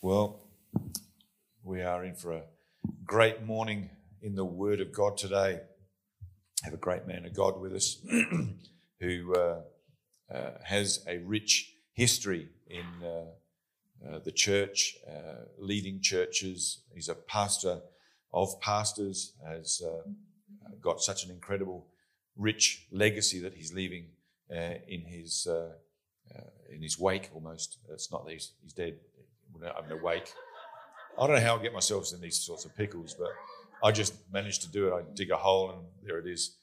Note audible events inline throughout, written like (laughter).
Well, we are in for a great morning in the Word of God today. Have a great man of God with us (clears throat) who uh, uh, has a rich history in uh, uh the church, uh, leading churches. He's a pastor of pastors, has uh, got such an incredible, rich legacy that he's leaving in his in his wake. Almost, it's not that he's, he's dead I'm awake. I don't know how I get myself in these sorts of pickles, but I just managed to do it. I dig a hole and there it is.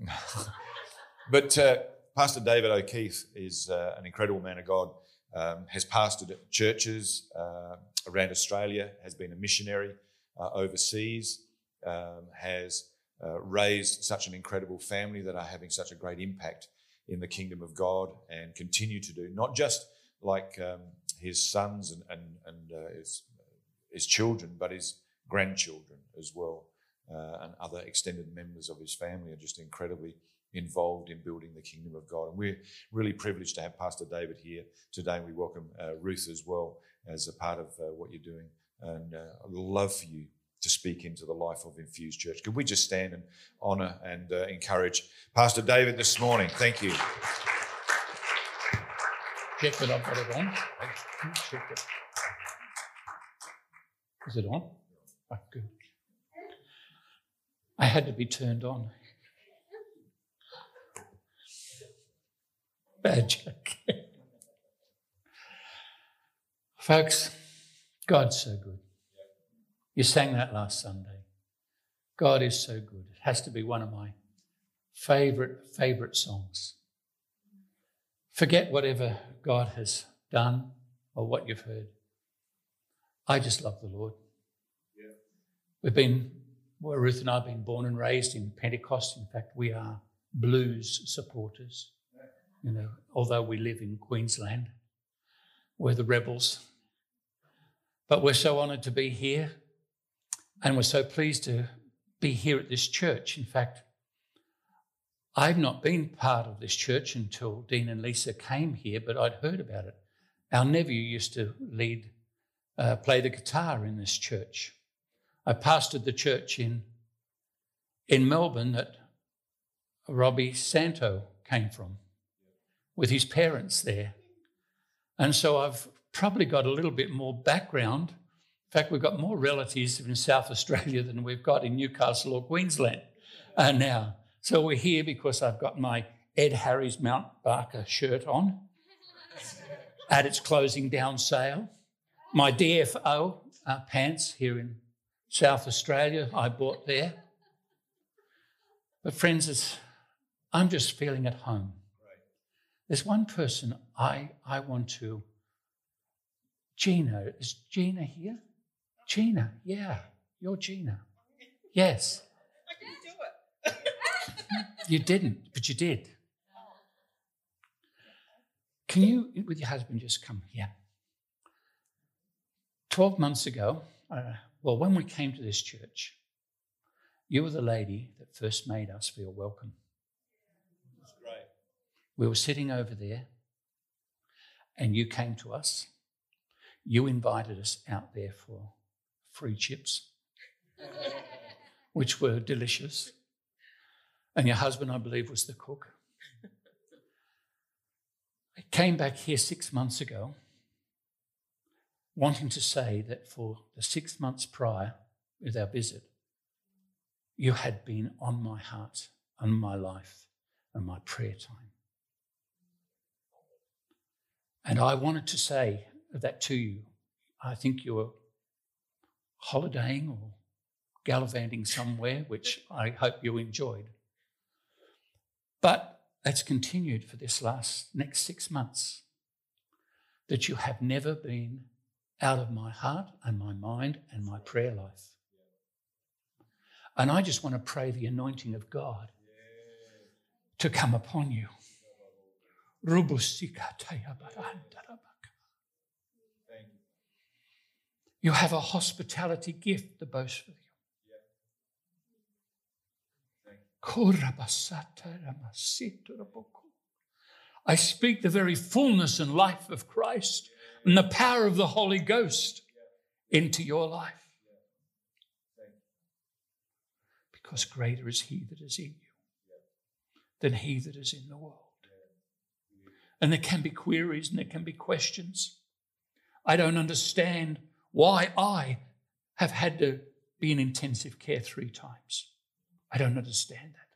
(laughs) but uh, Pastor David O'Keefe is uh, an incredible man of God. Um, has pastored churches uh, around Australia, has been a missionary uh, overseas, um, has uh, raised such an incredible family that are having such a great impact in the kingdom of God and continue to do, not just like um, his sons and, and, and uh, his, his children, but his grandchildren as well. Uh, and other extended members of his family are just incredibly involved in building the kingdom of God. And we're really privileged to have Pastor David here today. We welcome uh, Ruth as well as a part of uh, what you're doing. And uh, I'd love for you to speak into the life of Infused Church. Could we just stand and honour and uh, encourage Pastor David this morning? Thank you check that I've got it on. Is it on? Oh, good. I had to be turned on. Bad joke. Folks, God's so good. You sang that last Sunday. God is so good. It has to be one of my favorite, favorite songs. Forget whatever God has done or what you've heard. I just love the Lord. Yeah. We've been, well, Ruth and I have been born and raised in Pentecost. In fact, we are blues supporters. You know, although we live in Queensland, we're the rebels. But we're so honoured to be here, and we're so pleased to be here at this church. In fact, I've not been part of this church until Dean and Lisa came here, but I'd heard about it. Our nephew used to lead, uh, play the guitar in this church. I pastored the church in, in Melbourne that Robbie Santo came from with his parents there. And so I've probably got a little bit more background. In fact, we've got more relatives in South Australia than we've got in Newcastle or Queensland uh, now. So we're here because I've got my Ed Harris Mount Barker shirt on at its closing down sale. My DFO uh, pants here in South Australia, I bought there. But, friends, I'm just feeling at home. There's one person I, I want to. Gina, is Gina here? Gina, yeah, you're Gina. Yes. I didn't do it. You didn't, but you did. Can you, with your husband, just come here? 12 months ago, uh, well, when we came to this church, you were the lady that first made us feel welcome. That's great. We were sitting over there, and you came to us. You invited us out there for free chips, (laughs) which were delicious. And your husband, I believe, was the cook. I came back here six months ago wanting to say that for the six months prior with our visit, you had been on my heart and my life and my prayer time. And I wanted to say that to you. I think you were holidaying or gallivanting somewhere, which I hope you enjoyed. But that's continued for this last next six months. That you have never been out of my heart and my mind and my prayer life. And I just want to pray the anointing of God to come upon you. You have a hospitality gift, the boast for I speak the very fullness and life of Christ and the power of the Holy Ghost into your life. Because greater is He that is in you than He that is in the world. And there can be queries and there can be questions. I don't understand why I have had to be in intensive care three times. I don't understand that.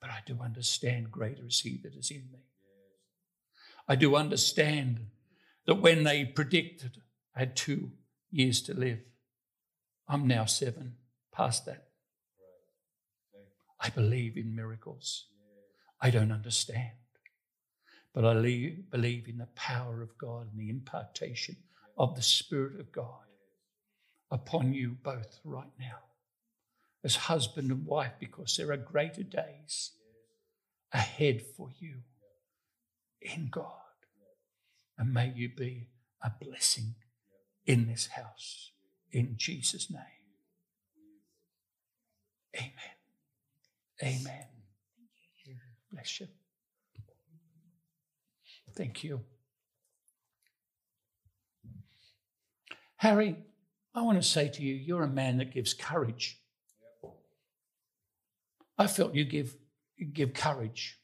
But I do understand greater is He that is in me. I do understand that when they predicted I had two years to live, I'm now seven, past that. I believe in miracles. I don't understand. But I believe in the power of God and the impartation of the Spirit of God upon you both right now as husband and wife because there are greater days ahead for you in God. And may you be a blessing in this house in Jesus' name. Amen. Amen. Bless you. Thank you. Harry, I want to say to you, you're a man that gives courage. I felt you give, give courage.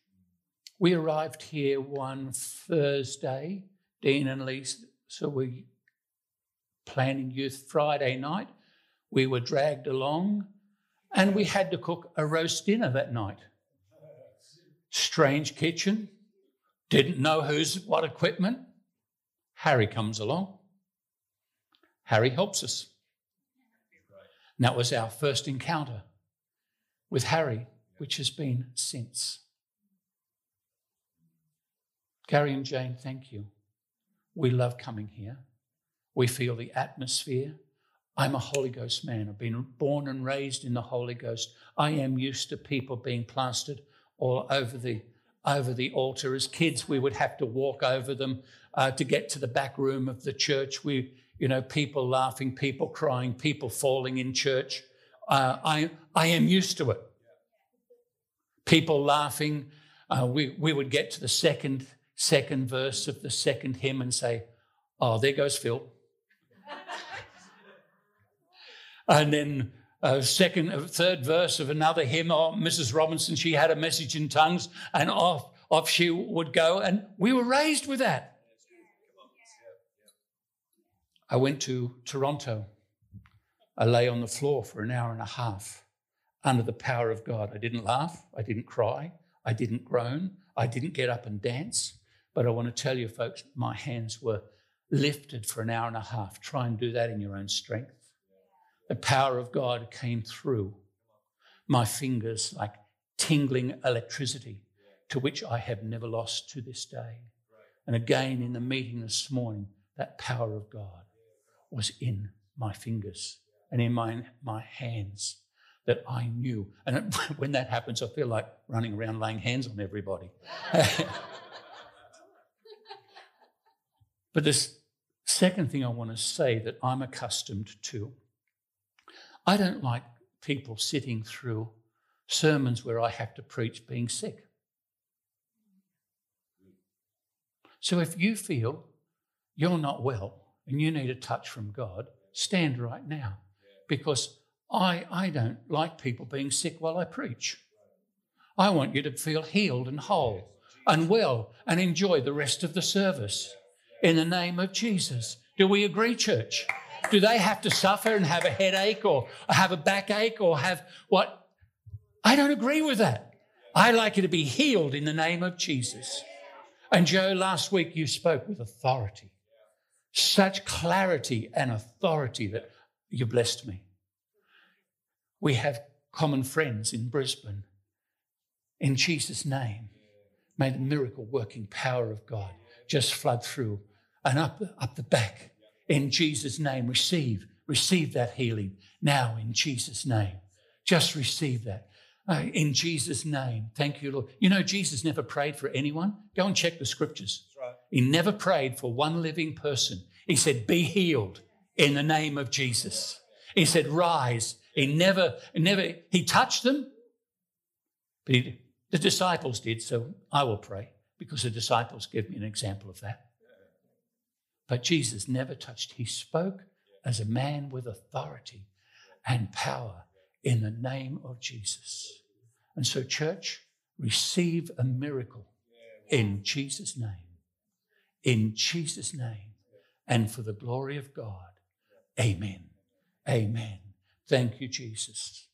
We arrived here one Thursday, Dean and Lisa, so we planning youth Friday night. We were dragged along and we had to cook a roast dinner that night. Strange kitchen, didn't know who's what equipment. Harry comes along. Harry helps us. And that was our first encounter with Harry, which has been since. Gary and Jane, thank you. We love coming here. We feel the atmosphere. I'm a Holy Ghost man. I've been born and raised in the Holy Ghost. I am used to people being plastered all over the over the altar. As kids, we would have to walk over them uh, to get to the back room of the church. We, you know, people laughing, people crying, people falling in church. Uh, I, I am used to it. People laughing. Uh, we, we would get to the second, second verse of the second hymn and say, Oh, there goes Phil. (laughs) and then a second, third verse of another hymn, oh, Mrs. Robinson, she had a message in tongues, and off, off she would go. And we were raised with that. I went to Toronto. I lay on the floor for an hour and a half under the power of God. I didn't laugh, I didn't cry, I didn't groan, I didn't get up and dance. But I want to tell you, folks, my hands were lifted for an hour and a half. Try and do that in your own strength. The power of God came through my fingers like tingling electricity, to which I have never lost to this day. And again, in the meeting this morning, that power of God was in my fingers and in my, my hands that I knew. And (laughs) when that happens, I feel like running around laying hands on everybody. (laughs) but this second thing I want to say that I'm accustomed to I don't like people sitting through sermons where I have to preach being sick. So if you feel you're not well and you need a touch from God, stand right now because I, I don't like people being sick while I preach. I want you to feel healed and whole and well and enjoy the rest of the service in the name of Jesus. Do we agree, church? Do they have to suffer and have a headache or have a backache or have what? I don't agree with that. I like you to be healed in the name of Jesus. And Joe, last week you spoke with authority, such clarity and authority that you blessed me. We have common friends in Brisbane. In Jesus' name, may the miracle working power of God just flood through and up, up the back in Jesus' name. Receive, receive that healing now in Jesus' name. Just receive that. Uh, in Jesus' name. Thank you, Lord. You know, Jesus never prayed for anyone. Go and check the scriptures. Right. He never prayed for one living person. He said, Be healed in the name of Jesus. He said, Rise. He never, never, he touched them, but he, the disciples did. So I will pray because the disciples give me an example of that. But Jesus never touched. He spoke as a man with authority and power in the name of Jesus. And so, church, receive a miracle in Jesus' name. In Jesus' name. And for the glory of God. Amen. Amen. Thank you, Jesus.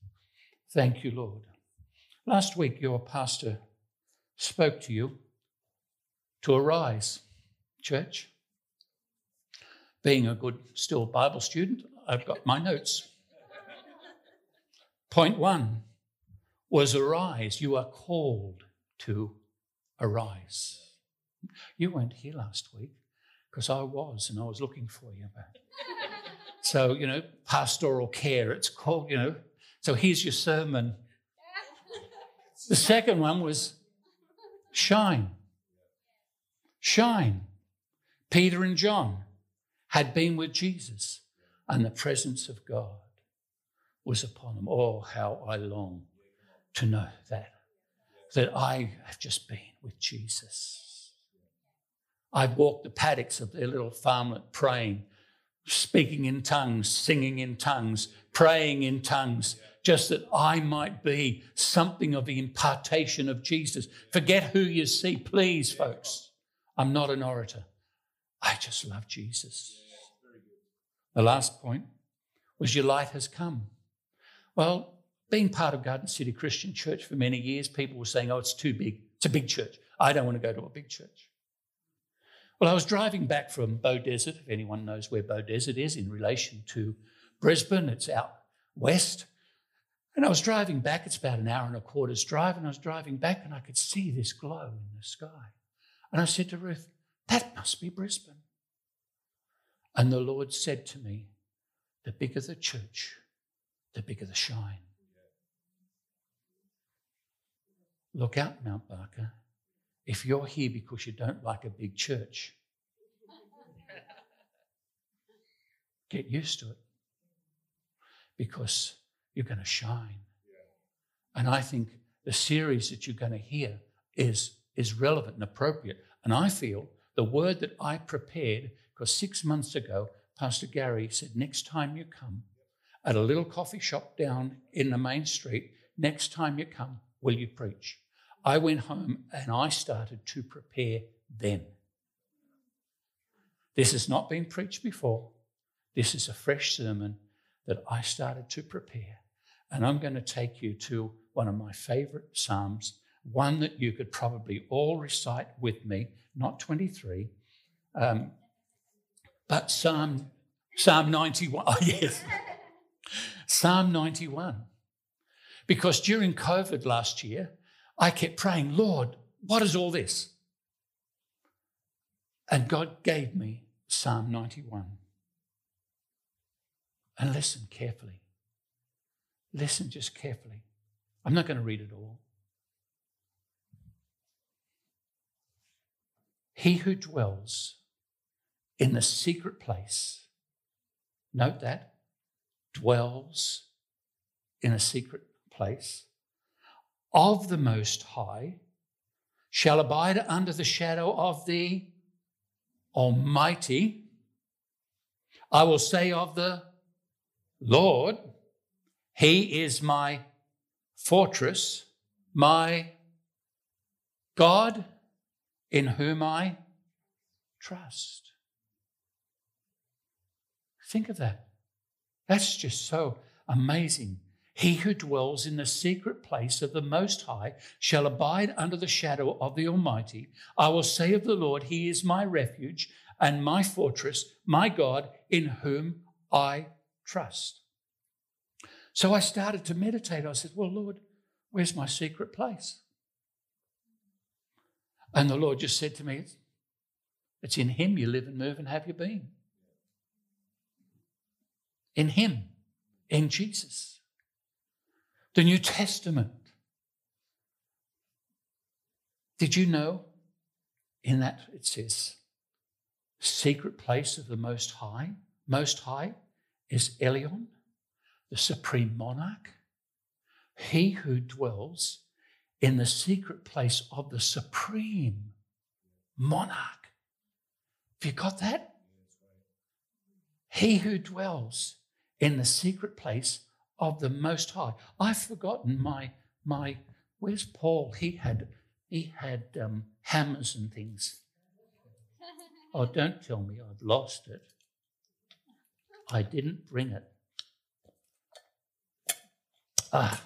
Thank you, Lord. Last week, your pastor spoke to you to arise, church. Being a good, still Bible student, I've got my notes. Point one was arise. You are called to arise. You weren't here last week because I was, and I was looking for you. So, you know, pastoral care, it's called, you know. So here's your sermon. The second one was shine. Shine. Peter and John had been with Jesus, and the presence of God was upon them. Oh, how I long to know that, that I have just been with Jesus. I've walked the paddocks of their little farmlet praying, speaking in tongues, singing in tongues, praying in tongues, just that I might be something of the impartation of Jesus. Forget who you see, please, folks. I'm not an orator. I just love Jesus. The last point was your light has come. Well, being part of Garden City Christian Church for many years, people were saying, oh, it's too big. It's a big church. I don't want to go to a big church. Well, I was driving back from Beaudesert. if anyone knows where Beaudesert is in relation to Brisbane, it's out west. And I was driving back, it's about an hour and a quarter's drive, and I was driving back and I could see this glow in the sky. And I said to Ruth, that must be Brisbane. And the Lord said to me, the bigger the church, the bigger the shine. Look out, Mount Barker. If you're here because you don't like a big church, get used to it because you're going to shine. And I think the series that you're going to hear is, is relevant and appropriate. And I feel the word that I prepared, because six months ago, Pastor Gary said, next time you come, at a little coffee shop down in the main street. Next time you come, will you preach? I went home and I started to prepare then. This has not been preached before. This is a fresh sermon that I started to prepare. And I'm going to take you to one of my favorite Psalms, one that you could probably all recite with me, not 23, um, but Psalm, Psalm 91. (laughs) Oh, yes. Psalm 91. Because during COVID last year, I kept praying, Lord, what is all this? And God gave me Psalm 91. And listen carefully. Listen just carefully. I'm not going to read it all. He who dwells in the secret place, note that, dwells in a secret place of the Most High shall abide under the shadow of the Almighty. I will say of the Lord, He is my fortress, my God in whom I trust. Think of that. That's just so amazing. He who dwells in the secret place of the Most High shall abide under the shadow of the Almighty. I will say of the Lord, He is my refuge and my fortress, my God, in whom I trust. So I started to meditate. I said, Well, Lord, where's my secret place? And the Lord just said to me, It's in Him you live and move and have your being in Him, in Jesus. The New Testament. Did you know in that it says, secret place of the Most High? Most High is Elyon, the supreme monarch. He who dwells in the secret place of the supreme monarch. Have you got that? He who dwells in the secret place of the Most High. I've forgotten my my. Where's Paul? He had he had um, hammers and things. (laughs) Oh, don't tell me I've lost it. I didn't bring it. Ah.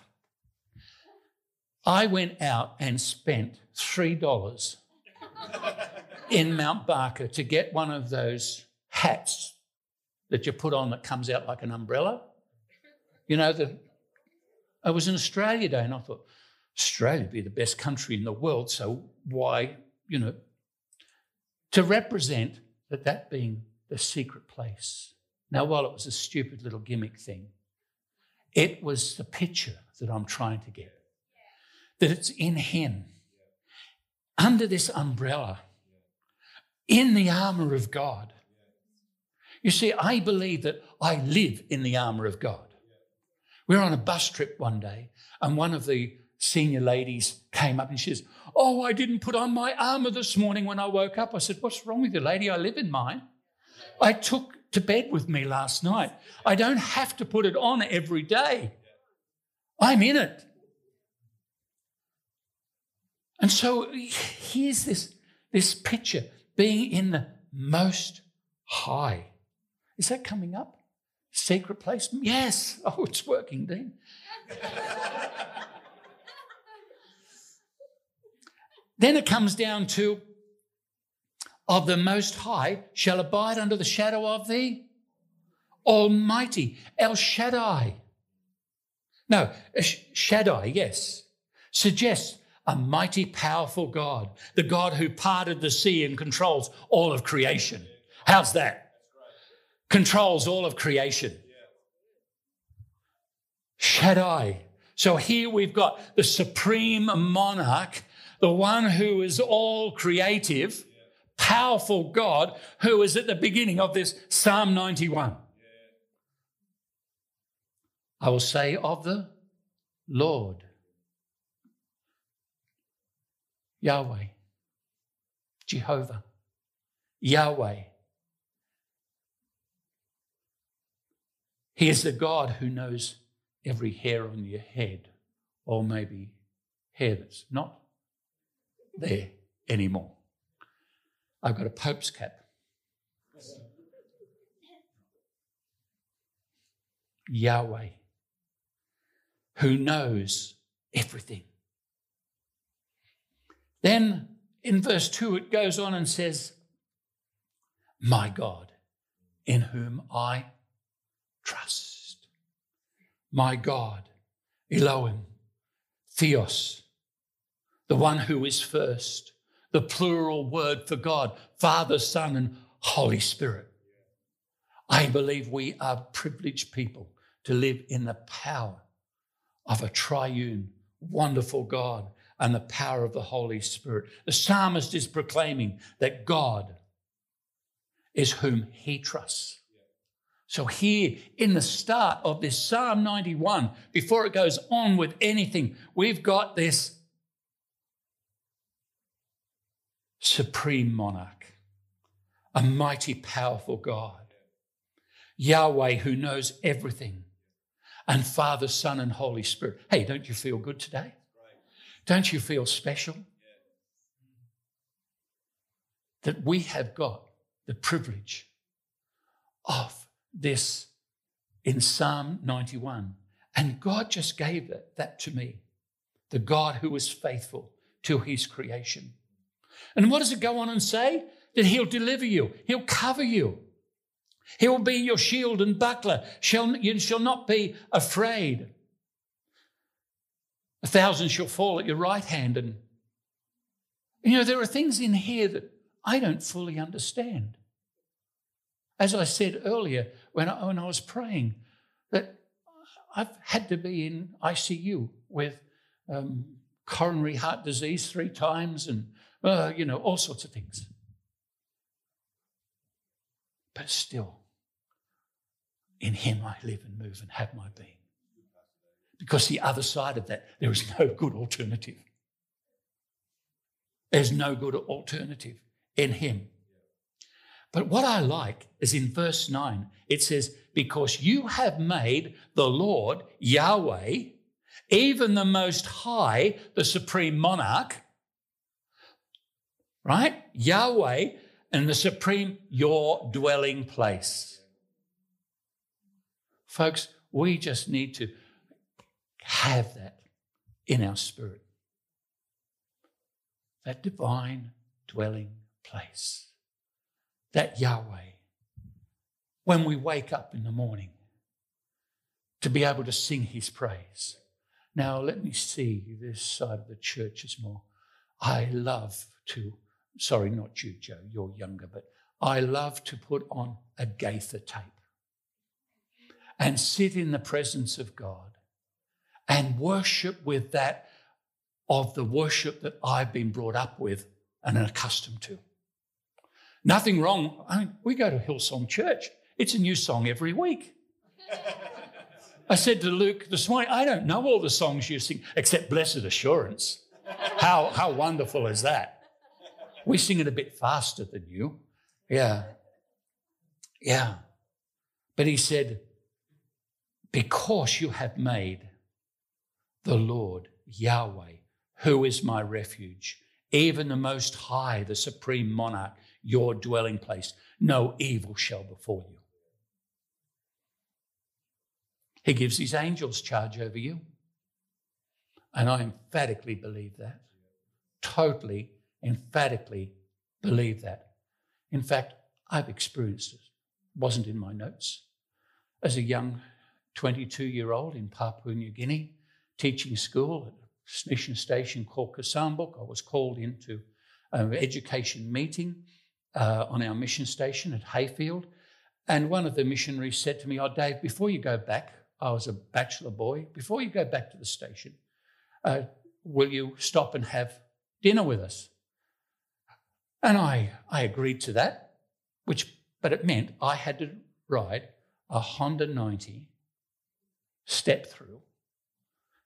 I went out and spent $3 in Mount Barker to get one of those hats that you put on that comes out like an umbrella. You know, the, I was in Australia Day and I thought, Australia would be the best country in the world, so why, you know, to represent that that being the secret place. Now, while it was a stupid little gimmick thing, it was the picture that I'm trying to get. That it's in Him, under this umbrella, in the armor of God. You see, I believe that I live in the armor of God. We were on a bus trip one day, and one of the senior ladies came up and she says, Oh, I didn't put on my armor this morning when I woke up. I said, What's wrong with you, lady? I live in mine. I took to bed with me last night. I don't have to put it on every day. I'm in it. And so here's this, this picture being in the most high. Is that coming up? Secret place? Yes. (laughs) Oh, it's working, Dean. then it comes down to of the Most High shall abide under the shadow of the Almighty, El Shaddai. No, uh, Shaddai, yes, suggests a mighty, powerful God, the God who parted the sea and controls all of creation. How's that? Controls all of creation. Shaddai. So here we've got the supreme monarch, the one who is all creative, powerful God who is at the beginning of this Psalm 91. I will say of the Lord, Yahweh, Jehovah, Yahweh. He is the God who knows every hair on your head, or maybe hair that's not there anymore. I've got a Pope's cap. Yahweh, who knows everything. Then in verse 2, it goes on and says, My God, in whom I trust. My God, Elohim, Theos, the one who is first the plural word for God Father, Son, and Holy Spirit. I believe we are privileged people to live in the power of a triune, wonderful God and the power of the Holy Spirit. The psalmist is proclaiming that God is whom he trusts. So, here in the start of this Psalm 91, before it goes on with anything, we've got this supreme monarch, a mighty, powerful God, Yahweh who knows everything, and Father, Son, and Holy Spirit. Hey, don't you feel good today? Don't you feel special? That we have got the privilege of this in Psalm 91. And God just gave that, that to me. The God who is faithful to his creation. And what does it go on and say? That he'll deliver you, he'll cover you. He will be your shield and buckler. Shall, you shall not be afraid. A thousand shall fall at your right hand. And, you know, there are things in here that I don't fully understand. As I said earlier when I, when I was praying, that I've had to be in ICU with um, coronary heart disease three times and uh, you know, all sorts of things. But still, in Him I live and move and have my being. Because the other side of that, there is no good alternative. There's no good alternative in Him. But what I like is in verse 9, it says, Because you have made the Lord, Yahweh, even the Most High, the Supreme Monarch, right? Yahweh and the Supreme, your dwelling place. Folks, we just need to have that in our spirit. That divine dwelling place. That Yahweh. When we wake up in the morning, to be able to sing his praise. Now, let me see this side of the church is more. I love to, sorry, not you, Joe, you're younger, but I love to put on a Gaither tape and sit in the presence of God and worship with that of the worship that I've been brought up with and accustomed to. Nothing wrong. I mean, we go to Hillsong Church. It's a new song every week. (laughs) I said to Luke this morning, I don't know all the songs you sing except Blessed Assurance. (laughs) How, how wonderful is that? We sing it a bit faster than you. Yeah. Yeah. But he said, Because you have made the Lord, Yahweh, who is my refuge, even the Most High, the Supreme Monarch, your dwelling place, no evil shall befall you. He gives his angels charge over you. And I emphatically believe that. Totally, emphatically believe that. In fact, I've experienced it. it wasn't in my notes. As a young 22 year old in Papua New Guinea, teaching school at a mission station called Kasambuk, I was called into an education meeting uh, on our mission station at Hayfield. And one of the missionaries said to me, Oh, Dave, before you go back, I was a bachelor boy. Before you go back to the station, uh, will you stop and have dinner with us? And I, I agreed to that, which, but it meant I had to ride a Honda 90 step through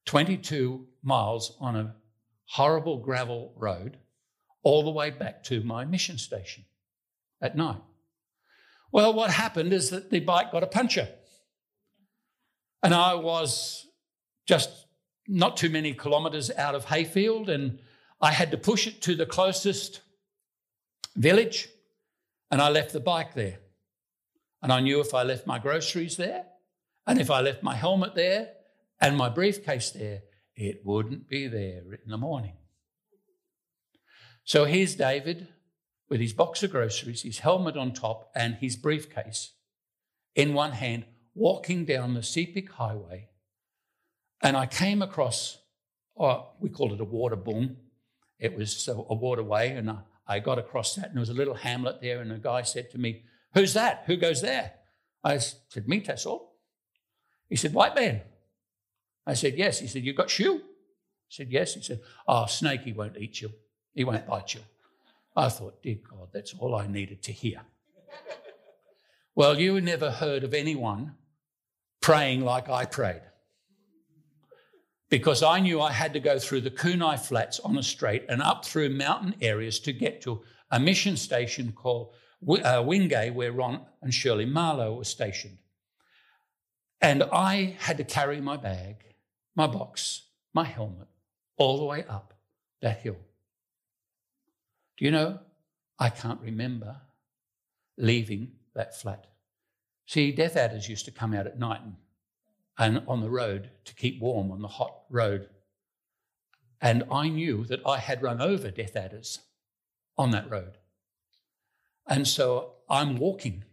22 miles on a horrible gravel road all the way back to my mission station at night. Well, what happened is that the bike got a puncture. And I was just not too many kilometres out of Hayfield, and I had to push it to the closest village, and I left the bike there. And I knew if I left my groceries there, and if I left my helmet there, and my briefcase there, it wouldn't be there in the morning. So here's David with his box of groceries, his helmet on top, and his briefcase in one hand, walking down the Sepik Highway, and I came across, oh, we called it a water boom. It was a, waterway, and I, I got across that, and there was a little hamlet there, and a guy said to me, Who's that? Who goes there? I said, Me, Tassel. He said, White man. I said, Yes. He said, You got shoe? I said, Yes. He said, Oh, snake, he won't eat you. He won't bite you. I thought, Dear God, that's all I needed to hear. (laughs) well, you never heard of anyone praying like I prayed. Because I knew I had to go through the Kunai Flats on a straight and up through mountain areas to get to a mission station called uh, Wingay, where Ron and Shirley Marlowe were stationed. And I had to carry my bag, my box, my helmet, all the way up that hill. Do you know, I can't remember leaving that flat. See, death adders used to come out at night and, and on the road to keep warm on the hot road. And I knew that I had run over death adders on that road. And so I'm walking.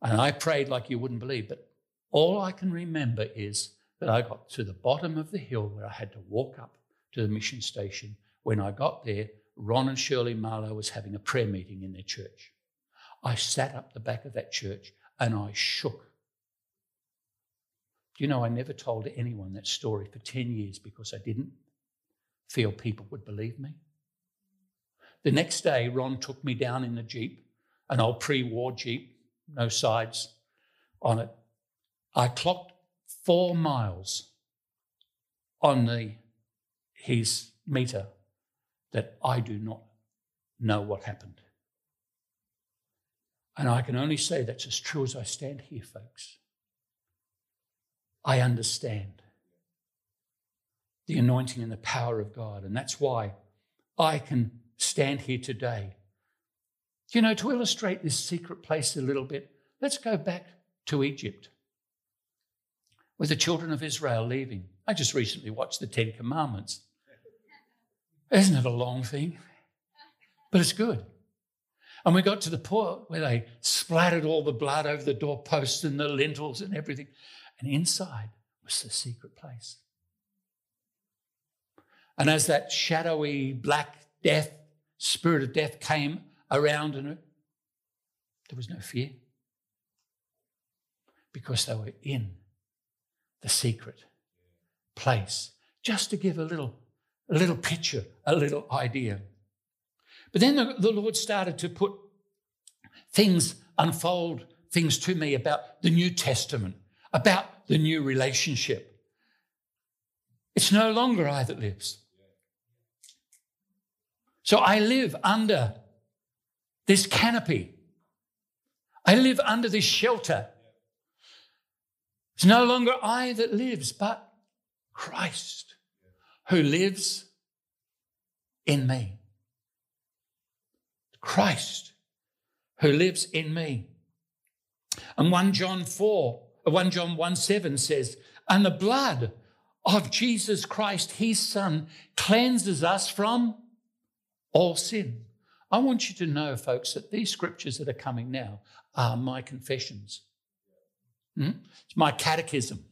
And I prayed like you wouldn't believe, but all I can remember is that I got to the bottom of the hill where I had to walk up to the mission station. When I got there, Ron and Shirley Marlowe was having a prayer meeting in their church. I sat up the back of that church and I shook. You know, I never told anyone that story for 10 years because I didn't feel people would believe me. The next day, Ron took me down in the Jeep, an old pre war Jeep, no sides on it. I clocked four miles on the, his meter that I do not know what happened. And I can only say that's as true as I stand here, folks. I understand the anointing and the power of God. And that's why I can stand here today. You know, to illustrate this secret place a little bit, let's go back to Egypt with the children of Israel leaving. I just recently watched the Ten Commandments. Isn't it a long thing? But it's good. And we got to the point where they splattered all the blood over the doorposts and the lintels and everything. And inside was the secret place. And as that shadowy black death, spirit of death came around there was no fear because they were in the secret place. Just to give a little, a little picture, a little idea. But then the, the Lord started to put things, unfold things to me about the New Testament, about the new relationship. It's no longer I that lives. So I live under this canopy. I live under this shelter. It's no longer I that lives, but Christ who lives in me. Christ who lives in me. And 1 John 4, uh, 1 John 1 7 says, And the blood of Jesus Christ, his Son, cleanses us from all sin. I want you to know, folks, that these scriptures that are coming now are my confessions. Hmm? It's my catechism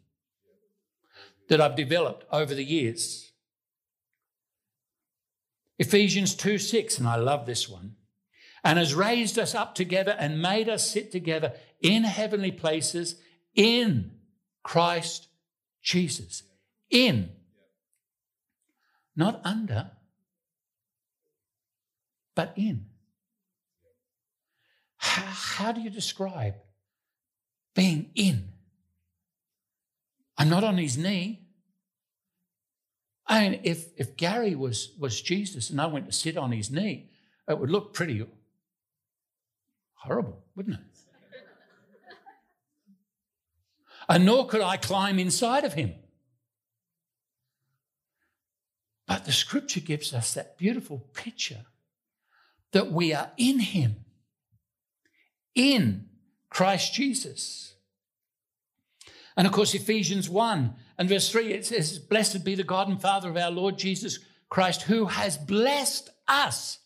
that I've developed over the years. Ephesians 2 6, and I love this one and has raised us up together and made us sit together in heavenly places in Christ Jesus. In. Not under, but in. How, how do you describe being in? I'm not on his knee. I mean, if, if Gary was, was Jesus and I went to sit on his knee, it would look pretty Horrible, wouldn't it? and nor could I climb inside of him. But the scripture gives us that beautiful picture that we are in him, in Christ Jesus. And of course, Ephesians 1 and verse 3, it says, Blessed be the God and Father of our Lord Jesus Christ, who has blessed us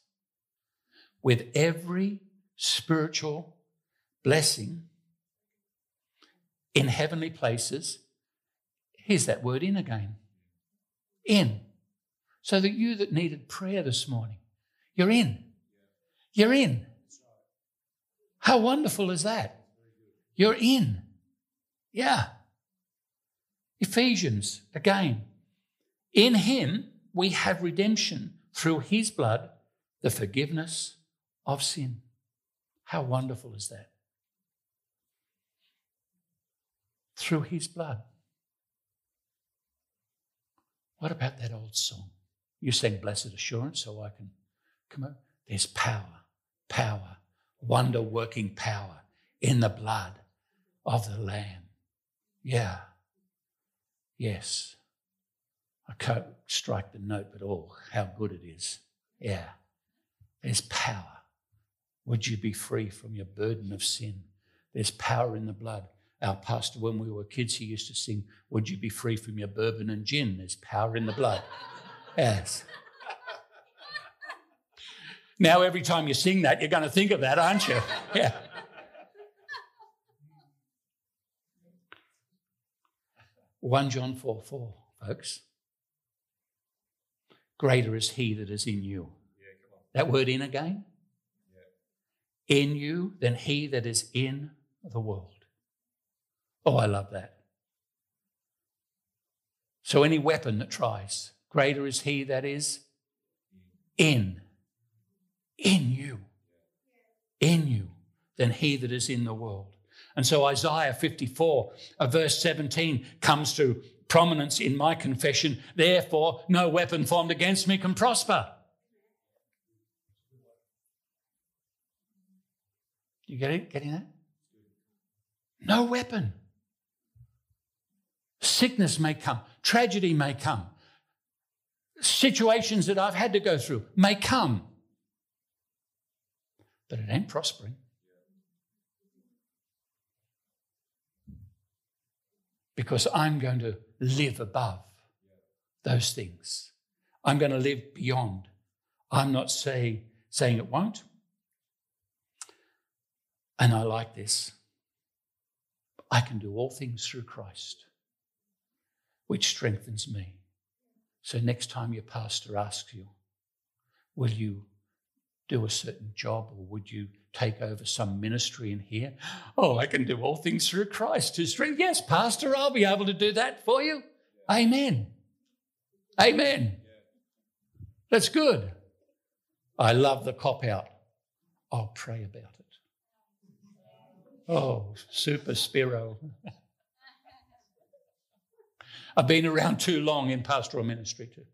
with every spiritual blessing in heavenly places. Here's that word in again. In. So that you that needed prayer this morning, you're in. You're in. How wonderful is that? You're in. Yeah. Ephesians, again. In him we have redemption through his blood, the forgiveness of sin. How wonderful is that? Through his blood. What about that old song? You sang Blessed Assurance, so I can come out. There's power, power, wonder working power in the blood of the Lamb. Yeah. Yes. I can't strike the note, but oh, how good it is. Yeah. There's power would you be free from your burden of sin? There's power in the blood. Our pastor, when we were kids, he used to sing, Would you be free from your bourbon and gin? There's power in the blood. (laughs) Yes. Now, every time you sing that, you're going to think of that, aren't you? Yeah. One John 4 4, folks. Greater is he that is in you. that word in again in you than he that is in the world. Oh, I love that. So, any weapon that tries, greater is he that is in, in you, in you, than he that is in the world. And so, Isaiah 54, uh, verse 17, comes to prominence in my confession. Therefore, no weapon formed against me can prosper. You get it? Getting that? No weapon. Sickness may come, tragedy may come, situations that I've had to go through may come, but it ain't prospering. Because I'm going to live above those things. I'm going to live beyond. I'm not say, saying it won't. And I like this. I can do all things through Christ, which strengthens me. So next time your pastor asks you, will you do a certain job or would you take over some ministry in here? Oh, I can do all things through Christ who strengthens. Yes, pastor, I'll be able to do that for you. Amen. Amen. That's good. I love the cop out. I'll pray about it. Oh, super Spiro. (laughs) I've been around too long in pastoral ministry, too.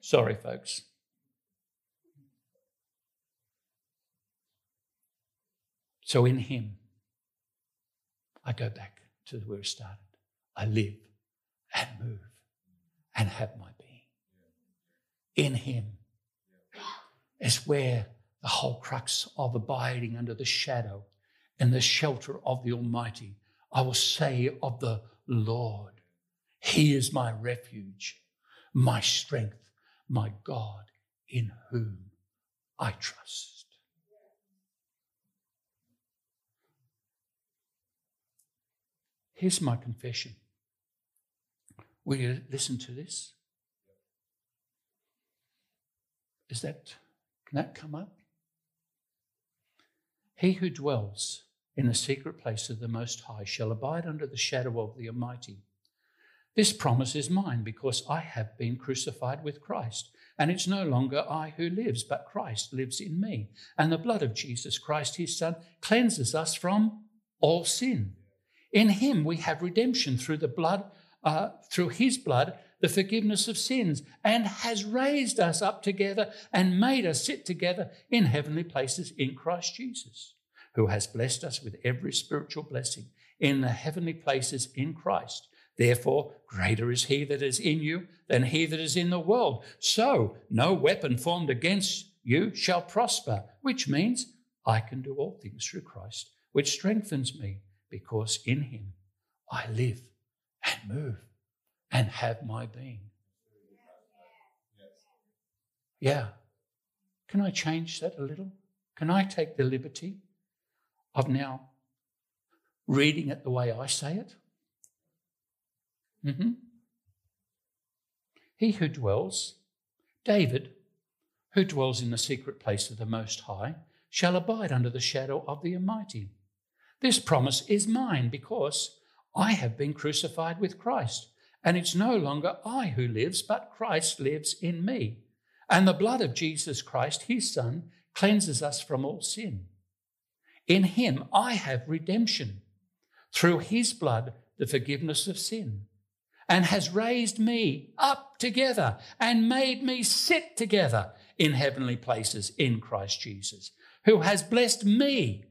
Sorry, folks. So, in Him, I go back to where it started. I live and move and have my being. In Him is where the whole crux of abiding under the shadow and the shelter of the Almighty. I will say of the Lord, He is my refuge, my strength, my God, in whom I trust. Here's my confession. Will you listen to this? Is that, can that come up? He who dwells in the secret place of the Most High shall abide under the shadow of the Almighty. This promise is mine because I have been crucified with Christ, and it's no longer I who lives, but Christ lives in me. And the blood of Jesus Christ, his Son, cleanses us from all sin. In him we have redemption through the blood, uh, through his blood, the forgiveness of sins, and has raised us up together and made us sit together in heavenly places in Christ Jesus who has blessed us with every spiritual blessing in the heavenly places in Christ. Therefore, greater is he that is in you than he that is in the world. So, no weapon formed against you shall prosper, which means I can do all things through Christ, which strengthens me, because in him I live and move and have my being. Yeah. Can I change that a little? Can I take the liberty of now reading it the way I say it. Mm-hmm. He who dwells, David, who dwells in the secret place of the Most High, shall abide under the shadow of the Almighty. This promise is mine because I have been crucified with Christ, and it's no longer I who lives, but Christ lives in me. And the blood of Jesus Christ, his Son, cleanses us from all sin. In him I have redemption through his blood, the forgiveness of sin, and has raised me up together and made me sit together in heavenly places in Christ Jesus, who has blessed me,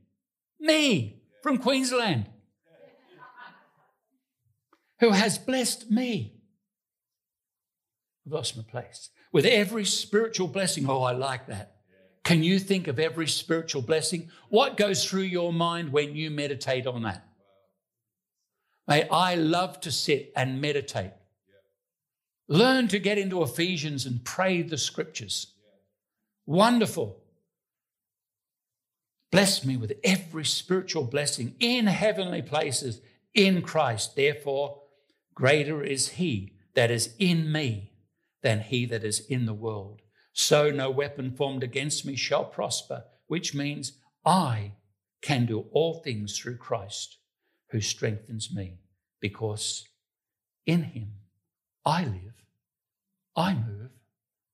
me from Queensland, who has blessed me. I've lost my place. With every spiritual blessing. Oh, I like that. Can you think of every spiritual blessing? What goes through your mind when you meditate on that? May I love to sit and meditate. Learn to get into Ephesians and pray the scriptures. Wonderful. Bless me with every spiritual blessing in heavenly places in Christ. Therefore, greater is He that is in me than He that is in the world. So no weapon formed against me shall prosper, which means I can do all things through Christ who strengthens me, because in him I live, I move,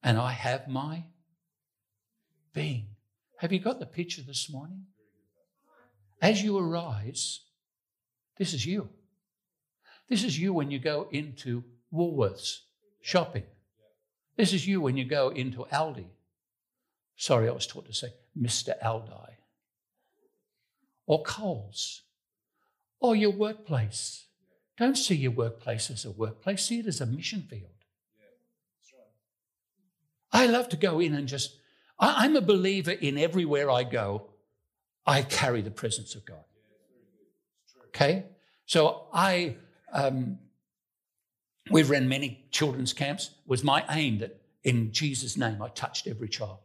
and I have my being. Have you got the picture this morning? As you arise, this is you. This is you when you go into Woolworths shopping. This is you when you go into Aldi. Sorry, I was taught to say Mr. Aldi. or Coles or your workplace. Don't see your workplace as a workplace, see it as a mission field. I love to go in and just, I, am a believer in everywhere I go, I carry the presence of God. Okay? So I, um, we've run many children's camps. It was my aim that in Jesus' name I touched every child.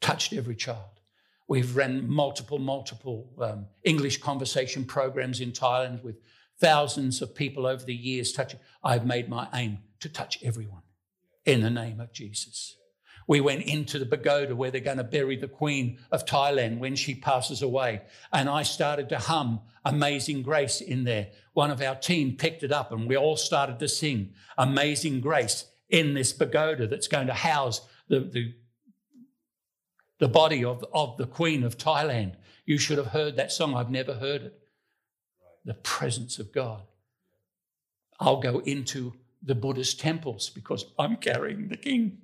Touched every child. We've run multiple, multiple um, English conversation programs in Thailand with thousands of people over the years touching. I've made my aim to touch everyone in the name of Jesus. We went into the pagoda where they're going to bury the Queen of Thailand when she passes away. And I started to hum Amazing Grace in there. One of our team picked it up and we all started to sing Amazing Grace in this pagoda that's going to house the, the, the body of, of the Queen of Thailand. You should have heard that song. I've never heard it. The presence of God. I'll go into the Buddhist temples because I'm carrying the king.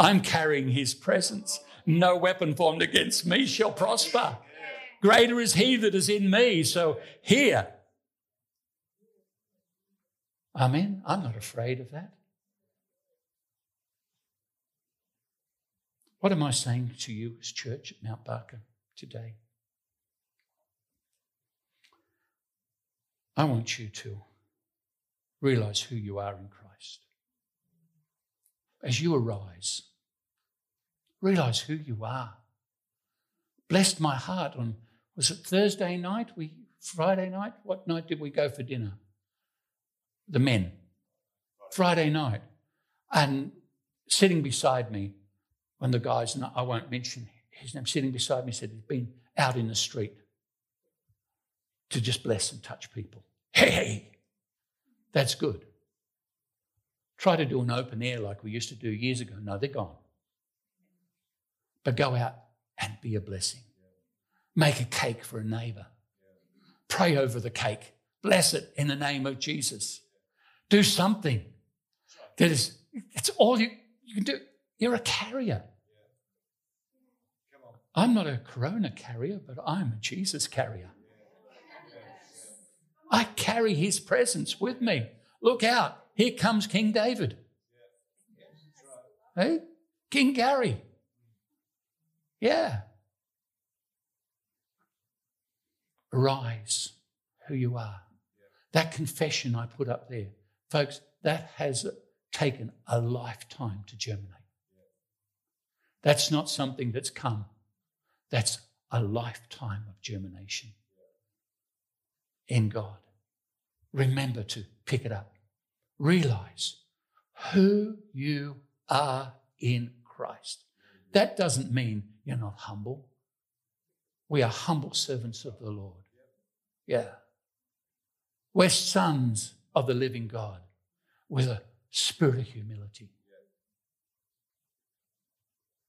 I'm carrying his presence. No weapon formed against me shall prosper. Greater is he that is in me. So here, Amen. I'm not afraid of that. What am I saying to you as church at Mount Barker today? I want you to realize who you are in Christ. As you arise, Realize who you are. Blessed my heart on, was it Thursday night? We Friday night? What night did we go for dinner? The men. Friday night. And sitting beside me, one of the guys, and I won't mention his name, sitting beside me said he'd been out in the street to just bless and touch people. Hey, hey, that's good. Try to do an open air like we used to do years ago. No, they're gone but go out and be a blessing. Make a cake for a neighbor. Pray over the cake. Bless it in the name of Jesus. Do something that is, it's all you, you can do. You're a carrier. I'm not a corona carrier, but I'm a Jesus carrier. I carry his presence with me. Look out. Here comes King David. Hey, King Gary. Yeah. Arise who you are. That confession I put up there, folks, that has taken a lifetime to germinate. That's not something that's come, that's a lifetime of germination in God. Remember to pick it up. Realize who you are in Christ. That doesn't mean you're not humble. We are humble servants of the Lord. Yeah. We're sons of the living God with a spirit of humility.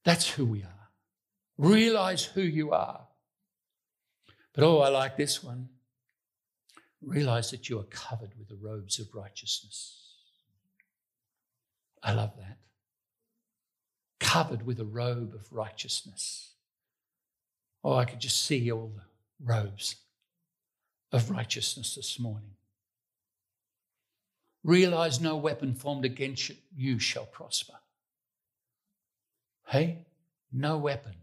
That's who we are. Realize who you are. But oh, I like this one. Realize that you are covered with the robes of righteousness. I love that covered with a robe of righteousness. Oh, I could just see all the robes of righteousness this morning. Realize no weapon formed against you shall prosper. Hey, no weapon.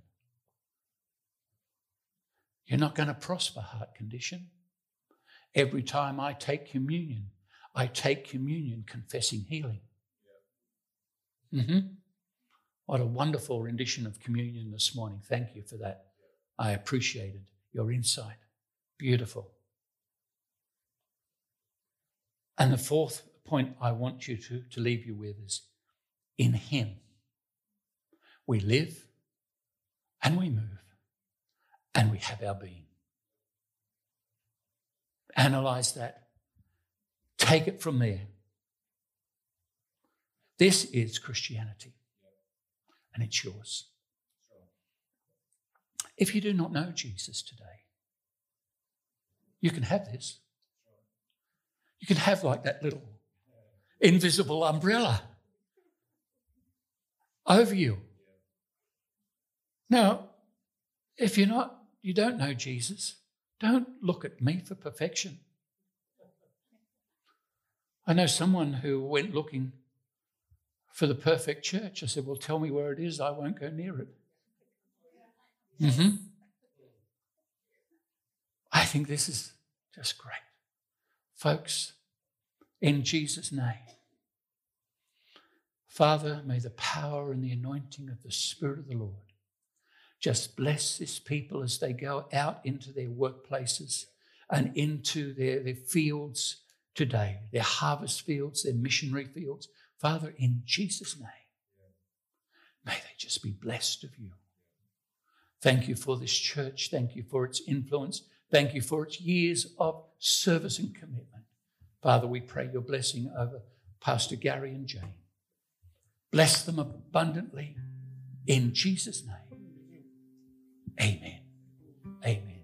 You're not going to prosper, heart condition. Every time I take communion, I take communion confessing healing. Mm-hmm. What a wonderful rendition of communion this morning. Thank you for that. I appreciated your insight. Beautiful. And the fourth point I want you to, to leave you with is in Him we live and we move and we have our being. Analyze that. Take it from there. This is Christianity and it's yours. If you do not know Jesus today, you can have this. You can have like that little invisible umbrella over you. Now, if you're not you don't know Jesus. Don't look at me for perfection. I know someone who went looking for the perfect church. I said, Well, tell me where it is. I won't go near it. Mm-hmm. I think this is just great. Folks, in Jesus' name, Father, may the power and the anointing of the Spirit of the Lord just bless this people as they go out into their workplaces and into their, their fields today, their harvest fields, their missionary fields. Father, in Jesus' name, may they just be blessed of you. Thank you for this church. Thank you for its influence. Thank you for its years of service and commitment. Father, we pray your blessing over Pastor Gary and Jane. Bless them abundantly in Jesus' name. Amen. Amen.